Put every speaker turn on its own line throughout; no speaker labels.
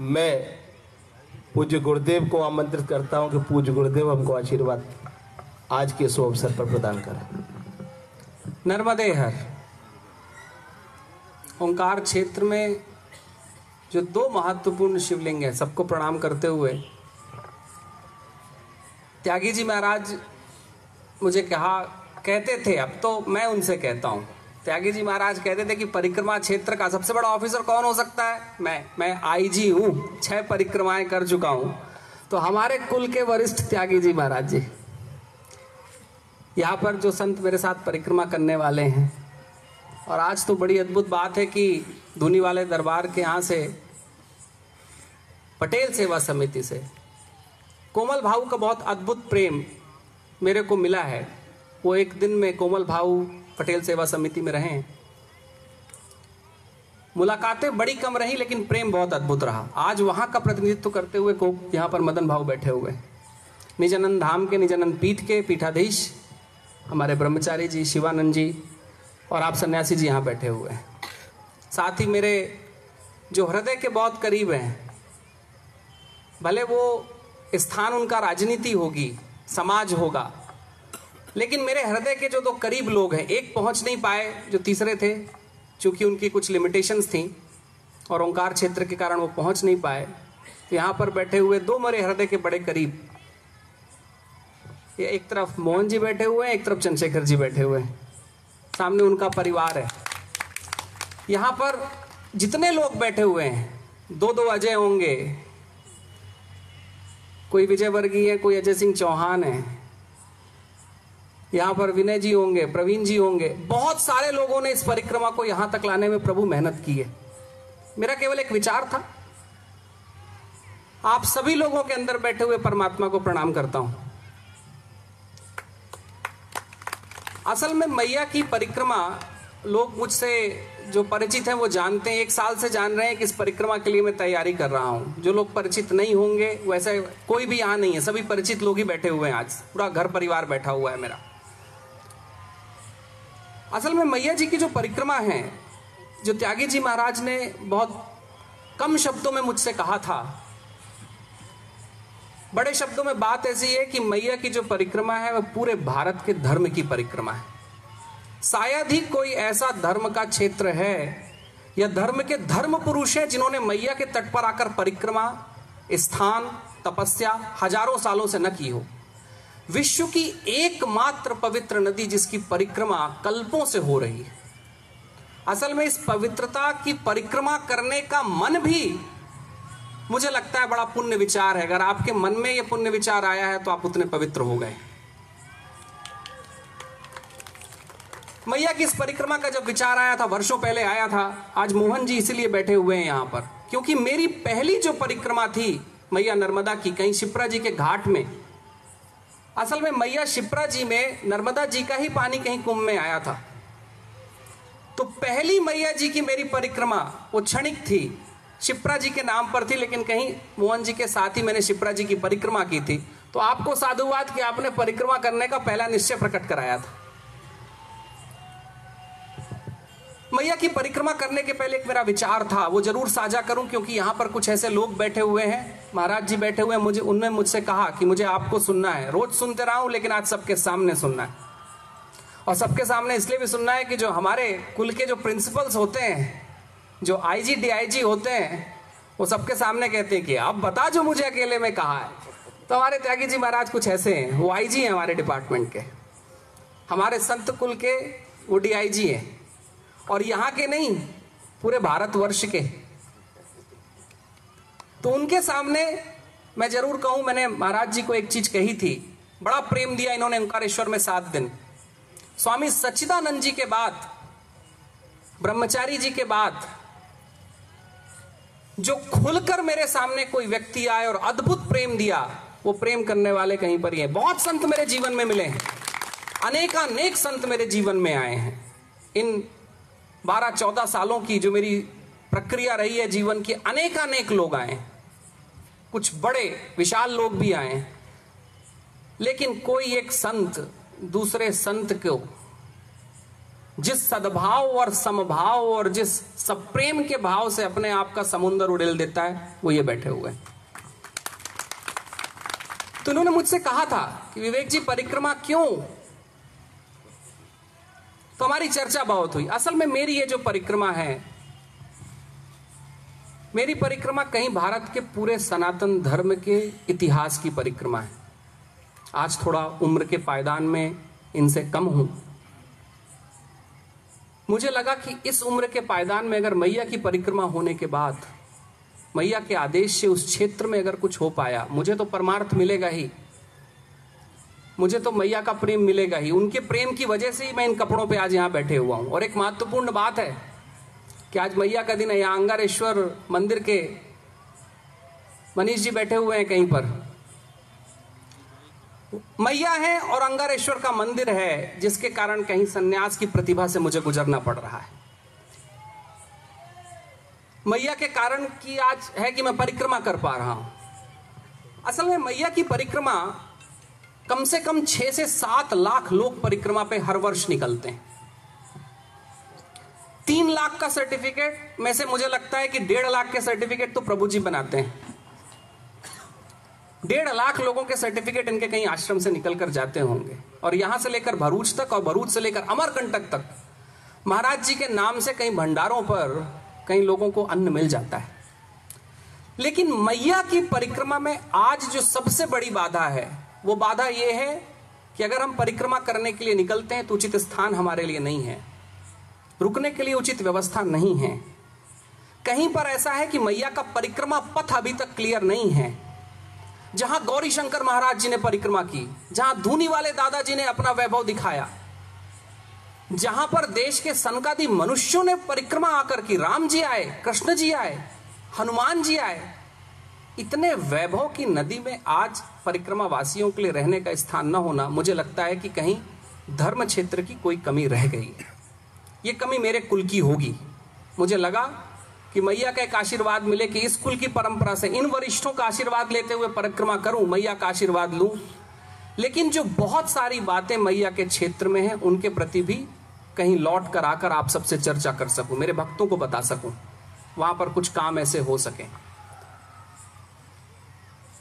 मैं पूज्य गुरुदेव को आमंत्रित करता हूँ कि पूज्य गुरुदेव हमको आशीर्वाद आज के शुभ अवसर पर प्रदान करें।
नर्मदे हर, ओंकार क्षेत्र में जो दो महत्वपूर्ण शिवलिंग है, सबको प्रणाम करते हुए, त्यागी जी महाराज मुझे कहा, कहते थे, अब तो मैं उनसे कहता हूँ। त्यागी जी महाराज कहते थे कि परिक्रमा क्षेत्र का सबसे बड़ा ऑफिसर कौन हो सकता है? मैं मैं आईजी हूँ, छह परिक्रमाएँ कर चुका हूँ। तो हमारे कुल के वरिष्ठ त्यागी जी महाराज जी, यहाँ पर जो संत मेरे साथ परिक्रमा करने वाले हैं, और आज तो बड़ी अद्भुत बात है कि धुनी वाले दरबार के यहाँ से, पटेल सेवा समिति से, कोमल भाऊ का बहुत अद्भुत प्रेम मेरे को मिला है। वो एक दिन में कोमल भाऊ पटेल सेवा समिति में रहे। मुलाकातें बड़ी कम रही, लेकिन प्रेम बहुत अद्भुत रहा। आज वहाँ का प्रतिनिधित्व करते हुए को यहाँ पर मदन भाऊ बैठे हुए। निजानंद धाम के, निजानंद पीठ के पीठाधीश हमारे ब्रह्मचारी जी, शिवानंद जी और आप सन्यासी जी यहाँ बैठे हुए हैं। साथ ही मेरे जो हृदय के बहुत करीब हैं, भले वो स्थान उनका राजनीति होगी, समाज होगा लेकिन मेरे हृदय के जो दो करीब लोग हैं, एक पहुँच नहीं पाए, जो तीसरे थे क्योंकि उनकी कुछ लिमिटेशंस थी, और ओंकार क्षेत्र के कारण वो पहुँच नहीं पाए तो यहाँ पर बैठे हुए दो मेरे हृदय के बड़े करीब। ये एक तरफ़ मोहन जी बैठे हुए हैं, एक तरफ़ चंद्रशेखर जी बैठे हुए हैं। सामने उनका परिवार है। यहाँ पर जितने लोग बैठे हुए हैं दो दो अजय होंगे। कोई विजय वर्गीय है, कोई अजय सिंह चौहान है। यहाँ पर विनय जी होंगे, प्रवीण जी होंगे। बहुत सारे लोगों ने इस परिक्रमा को यहाँ तक लाने में प्रभु मेहनत की है। मेरा केवल एक विचार था। आप सभी लोगों के अंदर बैठे हुए परमात्मा को प्रणाम करता हूँ। असल में मैया की परिक्रमा, लोग मुझसे जो परिचित हैं वो जानते हैं, एक साल से जान रहे हैं कि इस परिक्रमा के लिए मैं तैयारी कर रहा हूँ। जो लोग परिचित नहीं होंगे, वैसे कोई भी यहाँ नहीं है। सभी परिचित लोग ही बैठे हुए हैं आज। पूरा घर परिवार बैठा हुआ है मेरा। असल में मैया जी की जो परिक्रमा है, जो त्यागी जी महाराज ने बहुत कम शब्दों में मुझसे कहा था, बड़े शब्दों में बात ऐसी है कि मैया की जो परिक्रमा है, वह पूरे भारत के धर्म की परिक्रमा है। शायद ही कोई ऐसा धर्म का क्षेत्र है, या धर्म के धर्म पुरुष हैं जिन्होंने मैया के तट पर आकर परिक्रमा, स्थान, तपस्या हज़ारों सालों से न की हो। विश्व की एकमात्र पवित्र नदी जिसकी परिक्रमा कल्पों से हो रही है। असल में इस पवित्रता की परिक्रमा करने का मन भी मुझे लगता है बड़ा पुण्य विचार है। अगर आपके मन में यह पुण्य विचार आया है तो आप उतने पवित्र हो गए। मैया की इस परिक्रमा का जब विचार आया था, वर्षों पहले आया था, आज मोहन जी इसीलिए बैठे हुए हैं यहाँ पर, क्योंकि मेरी पहली जो परिक्रमा थी, मैया नर्मदा की, कहीं शिप्रा जी के घाट में असल में मैया शिप्रा जी में नर्मदा जी का ही पानी कहीं कुंभ में आया था। तो पहली मैया जी की मेरी परिक्रमा, वो क्षणिक थी। शिप्रा जी के नाम पर थी, लेकिन कहीं मोहन जी के साथ ही मैंने शिप्रा जी की परिक्रमा की थी। तो आपको साधुवाद कि आपने परिक्रमा करने का पहला निश्चय प्रकट कराया था। मैया की परिक्रमा करने के पहले एक मेरा विचार था, वो ज़रूर साझा करूँ क्योंकि यहाँ पर कुछ ऐसे लोग बैठे हुए हैं। महाराज जी बैठे हुए हैं, मुझे उनने मुझसे कहा कि मुझे आपको सुनना है। रोज सुनते रहा हूँ, लेकिन आज सबके सामने सुनना है। और सबके सामने इसलिए भी सुनना है कि जो हमारे कुल के जो प्रिंसिपल्स होते हैं, जो आईजी डीआईजी होते हैं, वो सबके सामने कहते हैं कि अब बता जो मुझे अकेले में कहा है। तो हमारे त्यागी जी महाराज कुछ ऐसे हैं, वो आईजी हैं हमारे डिपार्टमेंट के। हमारे संत कुल के, वो डीआईजी हैं। और यहाँ के नहीं, पूरे भारतवर्ष के। तो उनके सामने मैं ज़रूर कहूँ, मैंने महाराज जी को एक चीज़ कही थी, बड़ा प्रेम दिया इन्होंने ओंकारेश्वर में सात दिन। स्वामी सच्चिदानंद जी के बाद, ब्रह्मचारी जी के बाद, जो खुलकर मेरे सामने कोई व्यक्ति आए और अद्भुत प्रेम दिया, वो प्रेम करने वाले कहीं पर ही है। बहुत संत मेरे जीवन में मिले हैं। अनेकानेक संत मेरे जीवन में आए हैं। इन बारह, चौदह सालों की जो मेरी प्रक्रिया रही है जीवन की अनेक अनेक लोग आए कुछ बड़े, विशाल लोग भी आए लेकिन कोई एक संत दूसरे संत को, जिस सद्भाव और समभाव और जिस सब प्रेम के भाव से अपने आप का समुंदर उड़ेल देता है, वो ये बैठे हुए हैं। तो उन्होंने मुझसे कहा था कि विवेक जी, परिक्रमा क्यों हमारी चर्चा बहुत हुई। असल में मेरी ये जो परिक्रमा है, मेरी परिक्रमा कहीं भारत के पूरे सनातन धर्म के इतिहास की परिक्रमा है। आज थोड़ा उम्र के पायदान में इनसे कम हूँ। मुझे लगा कि इस उम्र के पायदान में अगर मैया की परिक्रमा होने के बाद, मैया के आदेश से उस क्षेत्र में अगर कुछ हो पाया, मुझे तो परमार्थ मिलेगा ही। मुझे तो मैया का प्रेम मिलेगा ही। उनके प्रेम की वजह से ही मैं इन कपड़ों पे आज यहाँ बैठे हुआ हूँ। और एक महत्वपूर्ण बात है कि आज मैया का दिन है, यहाँ अंगारेश्वर मंदिर के मनीष जी बैठे हुए हैं कहीं पर। मैया है और अंगारेश्वर का मंदिर है, जिसके कारण कहीं सन्यास की प्रतिभा से मुझे गुजरना पड़ रहा है। मैया के कारण की आज है कि मैं परिक्रमा कर पा रहा हूँ। असल में मैया की परिक्रमा कम से कम छह से सात लाख लोग परिक्रमा पे हर वर्ष निकलते हैं। तीन लाख का सर्टिफिकेट में से मुझे लगता है कि डेढ़ लाख के सर्टिफिकेट तो प्रभु जी बनाते हैं। डेढ़ लाख लोगों के सर्टिफिकेट इनके कहीं आश्रम से निकल कर जाते होंगे। और यहाँ से लेकर भरूच तक और भरूच से लेकर अमरकंटक तक, महाराज जी के नाम से कई भंडारों पर कई लोगों को अन्न मिल जाता है। लेकिन मैया की परिक्रमा में आज जो सबसे बड़ी बाधा है वो बाधा यह है कि अगर हम परिक्रमा करने के लिए निकलते हैं तो उचित स्थान हमारे लिए नहीं है। रुकने के लिए उचित व्यवस्था नहीं है। कहीं पर ऐसा है कि मैया का परिक्रमा पथ अभी तक क्लियर नहीं है। जहाँ गौरी शंकर महाराज जी ने परिक्रमा की, जहाँ धूनी वाले दादाजी ने अपना वैभव दिखाया, जहाँ पर देश के सनकादि मनुष्यों ने परिक्रमा आकर की राम जी आए, कृष्ण जी आए, हनुमान जी आए इतने वैभव की नदी में आज परिक्रमा वासियों के लिए रहने का स्थान न होना मुझे लगता है कि कहीं धर्म क्षेत्र की कोई कमी रह गई। है ये कमी मेरे कुल की होगी। मुझे लगा कि मैया का एक आशीर्वाद मिले कि इस कुल की परंपरा से इन वरिष्ठों का आशीर्वाद लेते हुए परिक्रमा करूँ, मैया का आशीर्वाद लूँ। लेकिन जो बहुत सारी बातें मैया के क्षेत्र में हैं, उनके प्रति भी कहीं लौट कर आकर आप सबसे चर्चा कर सकूँ, मेरे भक्तों को बता सकूँ। वहाँ पर कुछ काम ऐसे हो सके।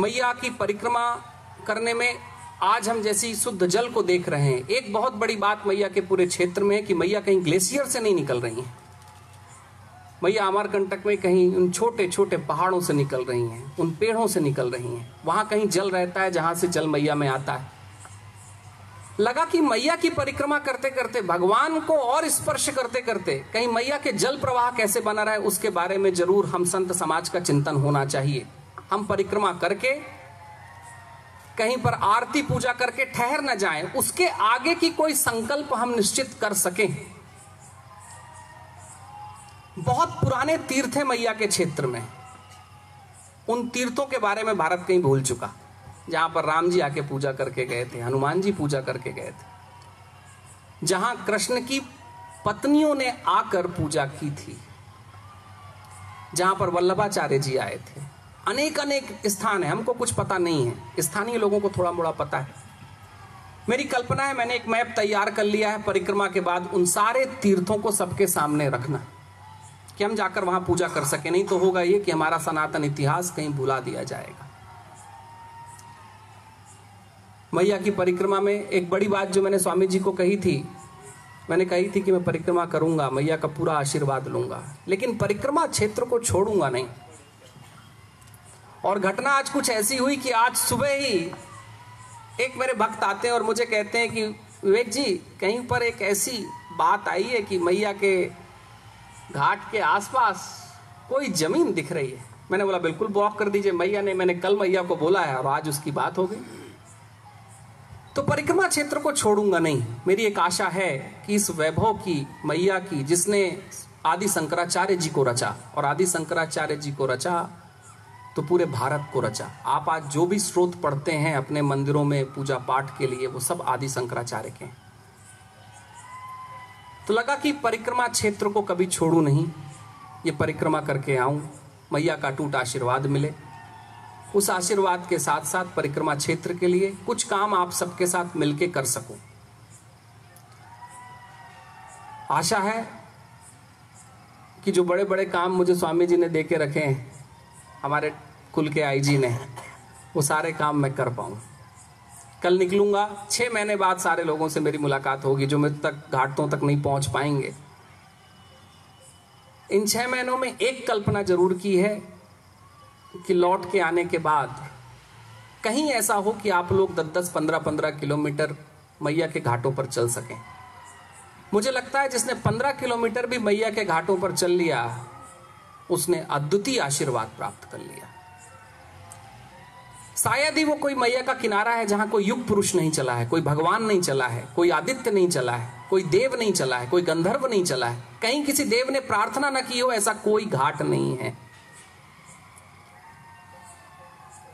मैया की परिक्रमा करने में आज हम जैसी शुद्ध जल को देख रहे हैं। एक बहुत बड़ी बात मैया के पूरे क्षेत्र में है कि मैया कहीं ग्लेशियर से नहीं निकल रही हैं। मैया अमरकंटक में कहीं उन छोटे छोटे पहाड़ों से निकल रही हैं, उन पेड़ों से निकल रही हैं। वहाँ कहीं जल रहता है जहाँ से जल मैया में आता है। लगा कि मैया की परिक्रमा करते करते भगवान को और स्पर्श करते करते कहीं मैया के जल प्रवाह कैसे बना रहा है, उसके बारे में ज़रूर हम संत समाज का चिंतन होना चाहिए। हम परिक्रमा करके, कहीं पर आरती पूजा करके ठहर न जाएँ, उसके आगे की कोई संकल्प हम निश्चित कर सकें। बहुत पुराने तीर्थ है मैया के क्षेत्र में। उन तीर्थों के बारे में भारत कहीं भूल चुका। जहाँ पर राम जी आके पूजा करके गए थे, हनुमान जी पूजा करके गए थे। जहाँ कृष्ण की पत्नियों ने आकर पूजा की थी। जहाँ पर वल्लभाचार्य जी आए थे। अनेक अनेक स्थान है, हमको कुछ पता नहीं है। स्थानीय लोगों को थोड़ा मोड़ा पता है। मेरी कल्पना है, मैंने एक मैप तैयार कर लिया है, परिक्रमा के बाद उन सारे तीर्थों को सबके सामने रखना। कि हम जाकर वहाँ पूजा कर सके, नहीं तो होगा ये कि हमारा सनातन इतिहास कहीं भुला दिया जाएगा। मैया की परिक्रमा में एक बड़ी बात जो मैंने स्वामी जी को कही थी, मैंने कही थी कि मैं परिक्रमा करूँगा, मैया का पूरा आशीर्वाद लूँगा। लेकिन परिक्रमा क्षेत्र को छोड़ूँगा नहीं। और घटना आज कुछ ऐसी हुई कि आज सुबह ही एक मेरे भक्त आते हैं और मुझे कहते हैं कि, विवेक जी, कहीं पर एक ऐसी बात आई है कि मैया के घाट के आसपास कोई ज़मीन दिख रही है? मैंने बोला, बिल्कुल ब्लॉक कर दीजिए मैया ने, मैंने कल मैया को बोला है और आज उसकी बात हो गई। तो परिक्रमा क्षेत्र को छोड़ूँगा नहीं। मेरी एक आशा है कि इस वैभव की, मैया की, जिसने आदि शंकराचार्य जी को रचा और आदि शंकराचार्य जी को रचा तो पूरे भारत को रचा। आप आज जो भी स्रोत पढ़ते हैं अपने मंदिरों में पूजा पाठ के लिए, वो सब आदि शंकराचार्य के हैं। तो लगा कि परिक्रमा क्षेत्र को कभी छोड़ू नहीं। ये परिक्रमा करके आऊँ, मैया का टूट आशीर्वाद मिले। उस आशीर्वाद के साथ साथ परिक्रमा क्षेत्र के लिए कुछ काम आप सबके साथ मिलके कर सकूँ। आशा है कि जो बड़े बड़े काम मुझे स्वामी जी ने दे के रखे हैं हमारे कुल के आई जी ने, वो सारे काम मैं कर पाऊँ। कल निकलूँगा छः महीने बाद सारे लोगों से मेरी मुलाकात होगी, जो मेरे तक, घाटों तक नहीं पहुँच पाएँगे। इन छः महीनों में एक कल्पना ज़रूर की है कि लौट के आने के बाद कहीं ऐसा हो कि आप लोग दस दस, पंद्रह पंद्रह किलोमीटर मैया के घाटों पर चल सकें। मुझे लगता है जिसने पंद्रह किलोमीटर भी मैया के घाटों पर चल लिया उसने अद्वितीय आशीर्वाद प्राप्त कर लिया। शायद ही वो कोई मैया का किनारा है जहाँ कोई युग पुरुष नहीं चला है, कोई भगवान नहीं चला है, कोई आदित्य नहीं चला है, कोई देव नहीं चला है, कोई गंधर्व नहीं चला है। कहीं किसी देव ने प्रार्थना ना की हो, ऐसा कोई घाट नहीं है।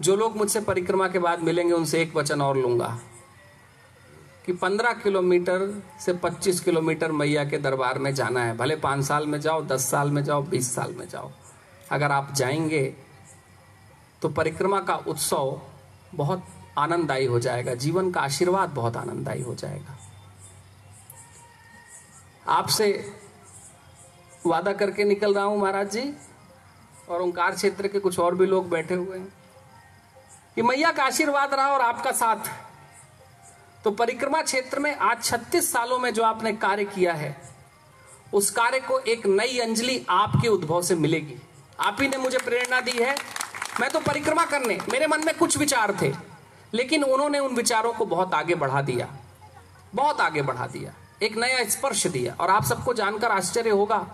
जो लोग मुझसे परिक्रमा के बाद मिलेंगे, उनसे एक वचन और लूँगा। कि 15 किलोमीटर से 25 किलोमीटर मैया के दरबार में जाना है। भले पाँच साल में जाओ, दस साल में जाओ, बीस साल में जाओ। अगर आप जाएँगे तो परिक्रमा का उत्सव बहुत आनंददायी हो जाएगा। जीवन का आशीर्वाद बहुत आनंददायी हो जाएगा। आपसे वादा करके निकल रहा हूँ महाराज जी, और ओंकार क्षेत्र के कुछ और भी लोग बैठे हुए हैं कि मैया का आशीर्वाद रहा और आपका साथ। तो परिक्रमा क्षेत्र में आज 36 सालों में जो आपने कार्य किया है, उस कार्य को एक नई अंजलि आपके उद्भव से मिलेगी। आप ही ने मुझे प्रेरणा दी है। मैं तो परिक्रमा करने, मेरे मन में कुछ विचार थे, लेकिन उन्होंने उन विचारों को बहुत आगे बढ़ा दिया। बहुत आगे बढ़ा दिया, एक नया स्पर्श दिया। और आप सबको जानकर आश्चर्य होगा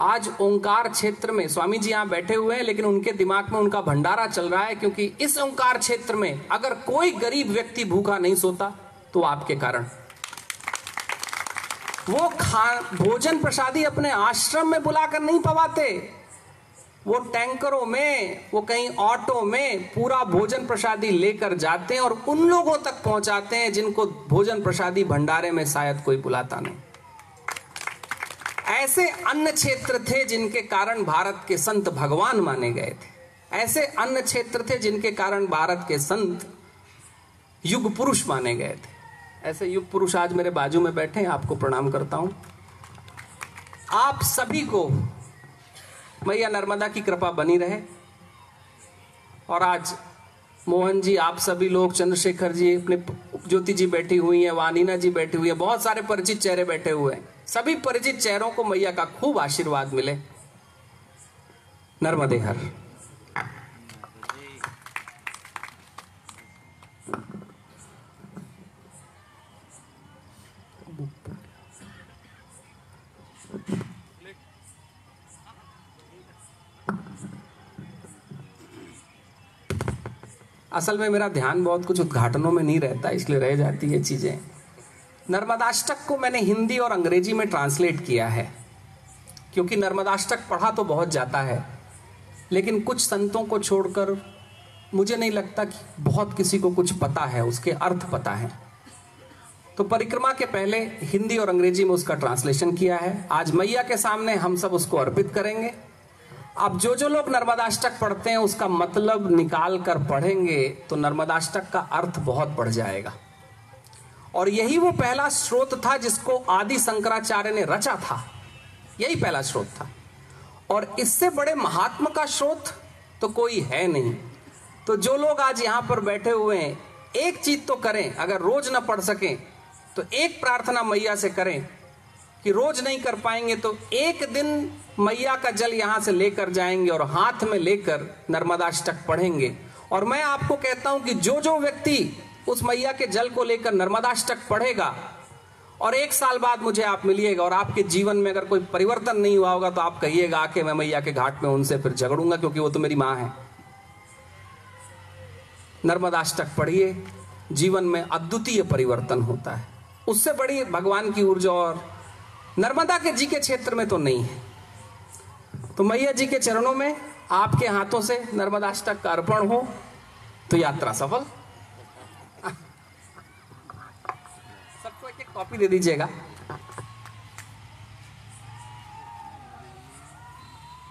आज ओंकार क्षेत्र में, स्वामी जी यहाँ बैठे हुए हैं, लेकिन उनके दिमाग में उनका भंडारा चल रहा है, क्योंकि इस ओंकार क्षेत्र में अगर कोई गरीब व्यक्ति भूखा नहीं सोता तो आपके कारण। वो खा, भोजन प्रसादी अपने आश्रम में बुलाकर नहीं पवाते। वो टैंकरों में, वो कहीं ऑटो में पूरा भोजन प्रसादी लेकर जाते हैं और उन लोगों तक पहुंचाते हैं जिनको भोजन प्रसादी भंडारे में शायद कोई बुलाता नहीं। ऐसे अन्य क्षेत्र थे जिनके कारण भारत के संत भगवान माने गए थे। ऐसे अन्य क्षेत्र थे जिनके कारण भारत के संत युग पुरुष माने गए थे। ऐसे युग पुरुष आज मेरे बाजू में बैठे हैं, आपको प्रणाम करता हूँ। आप सभी को मैया नर्मदा की कृपा बनी रहे। और आज मोहन जी, आप सभी लोग, चंद्रशेखर जी, अपने ज्योति जी बैठी हुई हैं, वानीना जी बैठी हुई है, बहुत सारे परिचित चेहरे बैठे हुए हैं। सभी परिचित चेहरों को मैया का खूब आशीर्वाद मिले। नर्मदे हर। असल में मेरा ध्यान बहुत कुछ उद्घाटनों में नहीं रहता, इसलिए रह जाती है चीज़ें। नर्मदाष्टक को मैंने हिंदी और अंग्रेज़ी में ट्रांसलेट किया है। क्योंकि नर्मदाष्टक पढ़ा तो बहुत जाता है। लेकिन कुछ संतों को छोड़कर मुझे नहीं लगता कि बहुत किसी को कुछ पता है, उसके अर्थ पता है। तो परिक्रमा के पहले हिंदी और अंग्रेज़ी में उसका ट्रांसलेशन किया है। आज मैया के सामने हम सब उसको अर्पित करेंगे। अब जो जो लोग नर्मदाष्टक पढ़ते हैं, उसका मतलब निकाल कर पढ़ेंगे तो नर्मदाष्टक का अर्थ बहुत बढ़ जाएगा। और यही वो पहला स्रोत था जिसको आदि शंकराचार्य ने रचा था। यही पहला स्रोत था। और इससे बड़े महात्मा का स्रोत तो कोई है नहीं। तो जो लोग आज यहाँ पर बैठे हुए हैं, एक चीज़ तो करें, अगर रोज ना पढ़ सकें तो एक प्रार्थना मैया से करें कि रोज नहीं कर पाएँगे तो एक दिन मैया का जल यहाँ से लेकर जाएँगे और हाथ में लेकर नर्मदाष्टक पढ़ेंगे। और मैं आपको कहता हूँ कि जो जो व्यक्ति उस मैया के जल को लेकर नर्मदाष्टक पढ़ेगा और एक साल बाद मुझे आप मिलिएगा और आपके जीवन में अगर कोई परिवर्तन नहीं हुआ होगा तो आप कहिएगा, आके मैं मैया के घाट में उनसे फिर झगड़ूँगा क्योंकि वो तो मेरी माँ है। नर्मदाष्टक पढ़िए, जीवन में अद्वितीय परिवर्तन होता है। उससे बड़ी भगवान की ऊर्जा और नर्मदा के जी के क्षेत्र में तो नहीं है। तो मैया जी के चरणों में आपके हाथों से नर्मदाष्टक का अर्पण हो तो यात्रा सफल सबको एक एक कॉपी दे दीजिएगा।